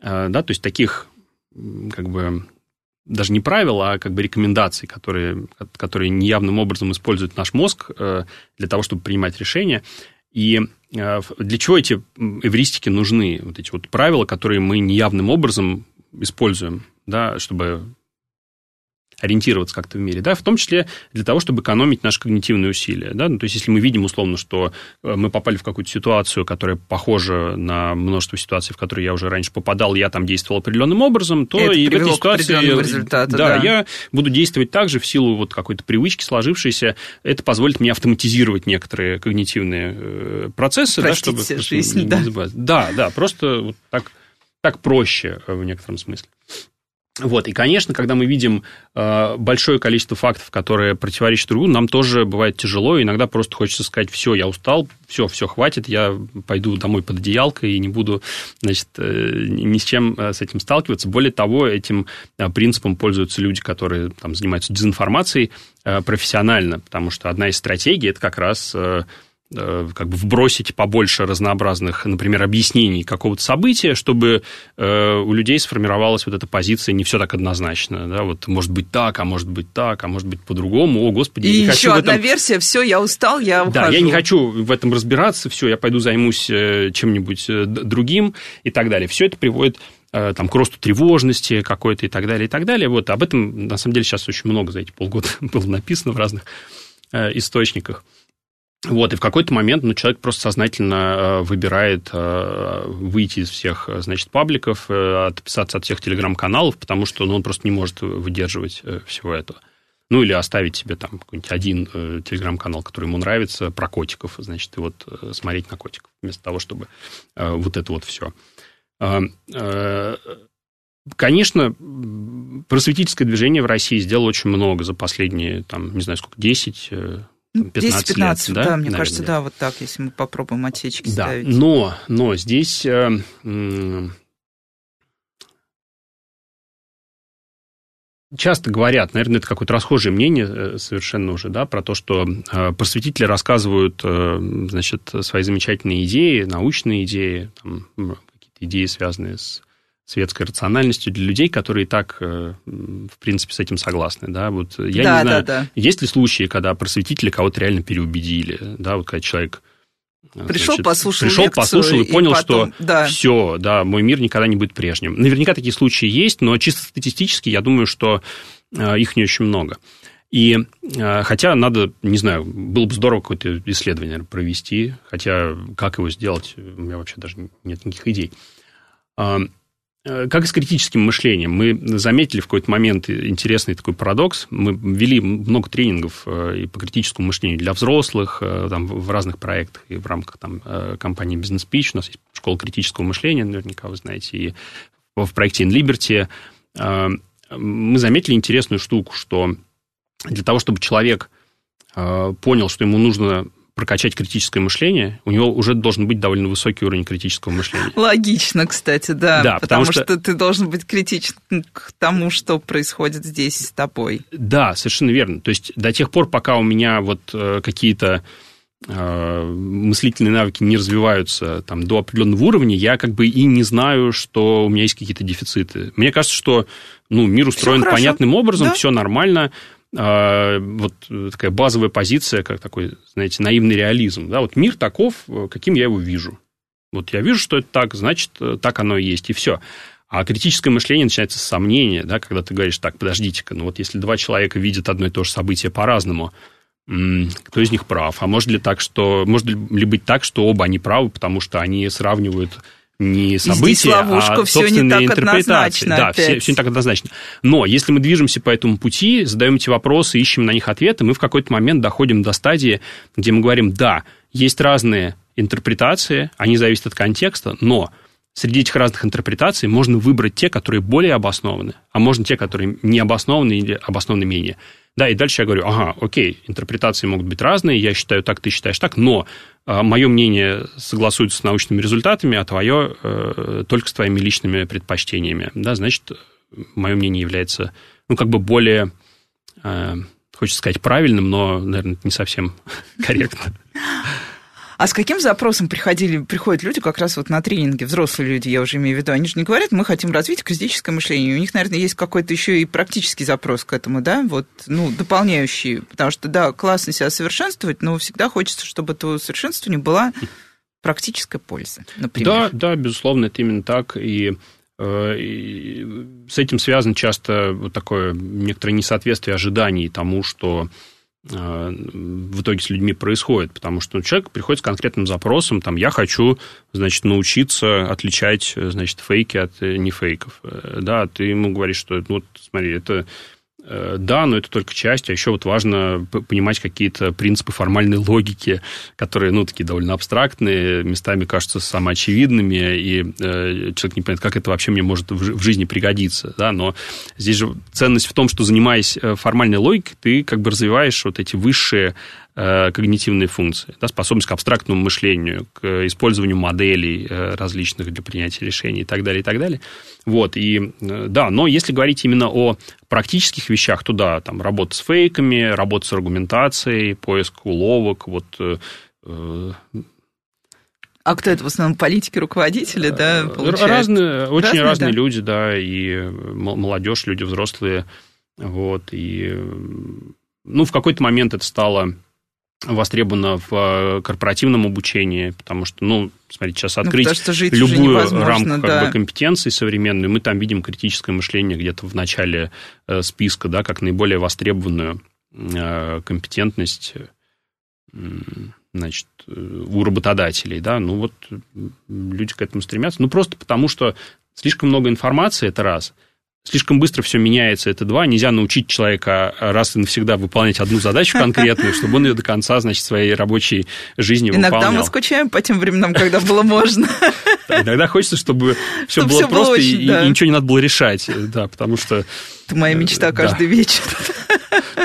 C: да, то есть таких как бы даже не правила, а как бы рекомендации, которые, которые неявным образом использует наш мозг э, для того, чтобы принимать решения. И э, для чего эти эвристики нужны? Вот эти вот правила, которые мы неявным образом используем, да, чтобы ориентироваться как-то в мире, да, в том числе для того, чтобы экономить наши когнитивные усилия, да, ну, то есть если мы видим условно, что э, мы попали в какую-то ситуацию, которая похожа на множество ситуаций, в которые я уже раньше попадал, я там действовал определенным образом, то и, и в этой ситуации да, да, я буду действовать так же в силу вот какой-то привычки сложившейся, это позволит мне автоматизировать некоторые когнитивные э, процессы,
B: Простите,
C: да, чтобы
B: жизнь, да.
C: да, да, просто вот так так проще э, в некотором смысле. Вот, и, конечно, когда мы видим э, большое количество фактов, которые противоречат другу, нам тоже бывает тяжело, иногда просто хочется сказать, все, я устал, все, все, хватит, я пойду домой под одеялкой и не буду, значит, э, ни с чем э, с этим сталкиваться. Более того, этим э, принципом пользуются люди, которые там, занимаются дезинформацией э, профессионально, потому что одна из стратегий – это как раз... Э, как бы вбросить побольше разнообразных, например, объяснений какого-то события, чтобы э, у людей сформировалась вот эта позиция не все так однозначно, да, вот может быть так, а может быть так, а может быть по-другому, о, господи,
B: И
C: я не
B: еще
C: хочу
B: одна
C: этом...
B: версия, все, я устал, я ухожу.
C: Да, я не хочу в этом разбираться, все, я пойду займусь э, чем-нибудь другим и так далее. Все это приводит там, к росту тревожности какой-то и так далее, и так далее. Вот об этом, на самом деле, сейчас очень много за эти полгода было написано в разных источниках. Вот, и в какой-то момент ну, человек просто сознательно э, выбирает э, выйти из всех, значит, пабликов, э, отписаться от всех телеграм-каналов, потому что ну, он просто не может выдерживать всего этого. Ну, или оставить себе там какой-нибудь один телеграм-канал, который ему нравится, про котиков, значит, и вот смотреть на котиков, вместо того, чтобы вот это вот все. Конечно, просветительское движение в России сделало очень много за последние, там, не знаю, сколько, 10, 15
B: 10-15,
C: лет, да,
B: да, мне
C: наверное.
B: кажется, да, вот так, если мы попробуем отсечки
C: да,
B: ставить.
C: Но, но здесь э, часто говорят, наверное, это какое-то расхожее мнение э, совершенно уже, да, про то, что э, просветители рассказывают, значит, свои замечательные идеи, научные идеи, там, какие-то идеи, связанные с светской рациональностью для людей, которые и так, э, в принципе, с этим согласны. Да? Вот я
B: да,
C: не знаю,
B: да, да.
C: есть ли случаи, когда просветители кого-то реально переубедили, да, вот когда человек
B: э, Пришел,
C: значит,
B: послушал
C: пришел,
B: лекцию,
C: послушал и,
B: и
C: понял,
B: потом,
C: что
B: да.
C: все, да, мой мир никогда не будет прежним. Наверняка такие случаи есть, но чисто статистически я думаю, что э, их не очень много. И хотя надо, не знаю, было бы здорово какое-то исследование наверное, провести, хотя как его сделать, у меня вообще даже нет никаких идей. Э, как и с критическим мышлением. Мы заметили в какой-то момент интересный такой парадокс. Мы ввели много тренингов э, и по критическому мышлению для взрослых э, там, в разных проектах и в рамках там, компании Business Pitch. У нас есть школа критического мышления, наверняка вы знаете, и в проекте In Liberty. Мы заметили интересную штуку, что для того, чтобы человек понял, что ему нужно прокачать критическое мышление, у него уже должен быть довольно высокий уровень критического мышления.
B: Логично, кстати, да.
C: Да,
B: потому,
C: потому
B: что... что ты должен быть критичен к тому, что происходит здесь с тобой.
C: Да, совершенно верно. То есть до тех пор, пока у меня вот э, какие-то э, мыслительные навыки не развиваются там, до определенного уровня, я как бы и не знаю, что у меня есть какие-то дефициты. Мне кажется, что ну, мир устроен понятным образом, да? все нормально. А, вот такая базовая позиция, как такой, знаете, наивный реализм. Да, вот мир таков, каким я его вижу. Вот я вижу, что это так, значит, так оно и есть, и все. А критическое мышление начинается с сомнения, да, когда ты говоришь, так, подождите-ка, ну вот если два человека видят одно и то же событие по-разному, кто из них прав? А может ли так, что может ли быть так, что оба они правы, потому что они сравнивают не события,
B: ловушка,
C: а собственные
B: не так
C: интерпретации. Да,
B: опять.
C: все, все не так однозначно. Но если мы движемся по этому пути, задаем эти вопросы, ищем на них ответы, мы в какой-то момент доходим до стадии, где мы говорим, да, есть разные интерпретации, они зависят от контекста, но среди этих разных интерпретаций можно выбрать те, которые более обоснованы, а можно те, которые не обоснованы или обоснованы менее. Да, и дальше я говорю, ага, окей, интерпретации могут быть разные, я считаю так, ты считаешь так, но мое мнение согласуется с научными результатами, а твое э, только с твоими личными предпочтениями. Да, значит, мое мнение является, ну, как бы более, э, хочется сказать, правильным, но, наверное, не совсем корректно.
B: А с каким запросом приходили, приходят люди как раз вот на тренинги, взрослые люди, я уже имею в виду, они же не говорят, мы хотим развить критическое мышление. У них, наверное, есть какой-то еще и практический запрос к этому, да, вот, ну, дополняющий, потому что, да, классно себя совершенствовать, но всегда хочется, чтобы это совершенствование была практическая польза, например.
C: Да, да, безусловно, это именно так, и э, и с этим связано часто вот такое некоторое несоответствие ожиданий тому, что в итоге с людьми происходит, потому что ну, человек приходит с конкретным запросом, там, я хочу, значит, научиться отличать, значит, фейки от э, нефейков, э, да, ты ему говоришь, что, вот, смотри, это Э, да, но это только часть, а еще вот важно понимать какие-то принципы формальной логики, которые, ну, такие довольно абстрактные, местами кажутся самоочевидными, и э, человек не понимает, как это вообще мне может в, жизни пригодиться, да, но здесь же ценность в том, что занимаясь э, формальной логикой, ты как бы развиваешь вот эти высшие Э, когнитивные функции, да, способность к абстрактному мышлению, к использованию моделей э, различных для принятия решений и так далее, и так далее. Вот, и э, да, но если говорить именно о практических вещах, то да, там работа с фейками, работа с аргументацией, поиск уловок, вот
B: а кто это в основном политики, руководители, да,
C: получается? Разные, очень разные, разные да? люди, да, и молодежь, люди взрослые, вот, и ну, в какой-то момент это стало востребовано в э, корпоративном обучении, потому что, ну, смотрите, сейчас ну, открыть ну, любую рамку да. как бы, компетенций современную, мы там видим критическое мышление где-то в начале э, списка, да, как наиболее востребованную э, компетентность значит, у работодателей, да, ну вот люди к этому стремятся, ну просто потому что слишком много информации, это раз – слишком быстро все меняется, это два. Нельзя научить человека раз и навсегда выполнять одну задачу конкретную, чтобы он ее до конца, значит, своей рабочей жизни
B: Иногда
C: выполнял.
B: Иногда мы скучаем по тем временам, когда было можно.
C: Иногда хочется, чтобы все было просто и ничего не надо было решать, да, потому что...
B: Это моя мечта каждый вечер.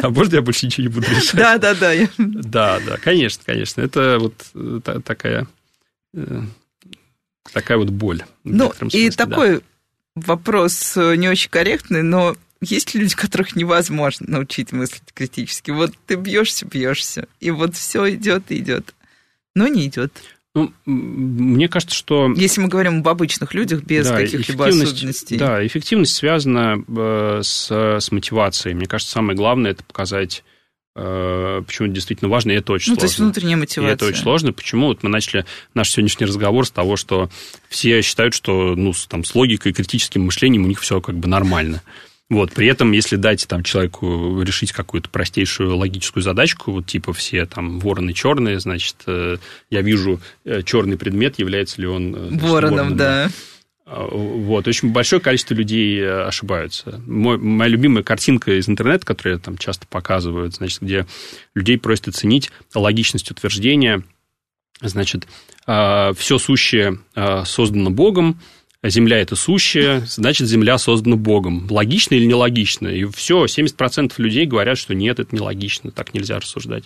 C: А может, я больше ничего не буду решать?
B: Да, да, да.
C: Да, да, конечно, конечно. Это вот э, такая э, такая вот боль.
B: Ну, и такой вопрос э, не очень корректный, но есть люди, которых невозможно научить мыслить критически. Вот ты бьешься, бьешься, и вот все идет и идет, но не идет.
C: Ну, мне кажется, что...
B: Если мы говорим об обычных людях без да, каких-либо особенностей.
C: Да, эффективность связана э, с, с мотивацией. Мне кажется, самое главное – это показать почему это действительно важно, и это очень
B: ну,
C: сложно.
B: то есть внутренняя мотивация.
C: И это очень сложно. Почему? Вот мы начали наш сегодняшний разговор с того, что все считают, что ну, там, с логикой и критическим мышлением у них все как бы нормально. Вот, при этом, если дать там, человеку решить какую-то простейшую логическую задачку, вот типа все там вороны черные, значит, э, я вижу э, черный предмет, является ли он
B: значит, вороном, вороном, да. да.
C: Вот, очень большое количество людей э, ошибаются. Мой, моя любимая картинка из интернета, которую я там часто показывают, значит, где людей просят оценить логичность утверждения, значит, а, все сущее а, создано Богом, Земля – это сущее, значит, Земля создана Богом. Логично или нелогично? И все, 70% людей говорят, что нет, это нелогично, так нельзя рассуждать.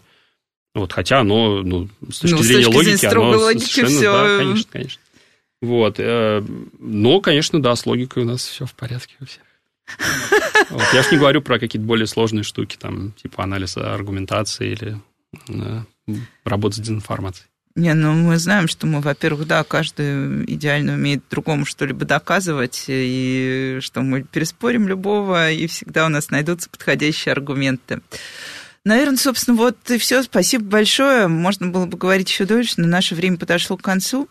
C: Вот, хотя оно, ну, с точки ну, зрения с точки логики, зрения оно логики совершенно, все... да, конечно, конечно. Вот. Э, но, конечно, да, с логикой у нас все в порядке у всех. Вот. Я же не говорю про какие-то более сложные штуки, там, типа анализа аргументации или да, работы с дезинформацией.
B: Не, ну мы знаем, что мы, во-первых, да, каждый идеально умеет другому что-либо доказывать, и что мы переспорим любого, и всегда у нас найдутся подходящие аргументы. Наверное, собственно, вот и все. Спасибо большое. Можно было бы говорить еще дольше, но наше время подошло к концу.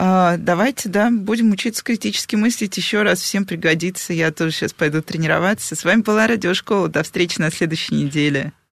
B: А, давайте, да, будем учиться критически мыслить еще раз, всем пригодится. Я тоже сейчас пойду тренироваться. С вами была Радиошкола. До встречи на следующей неделе.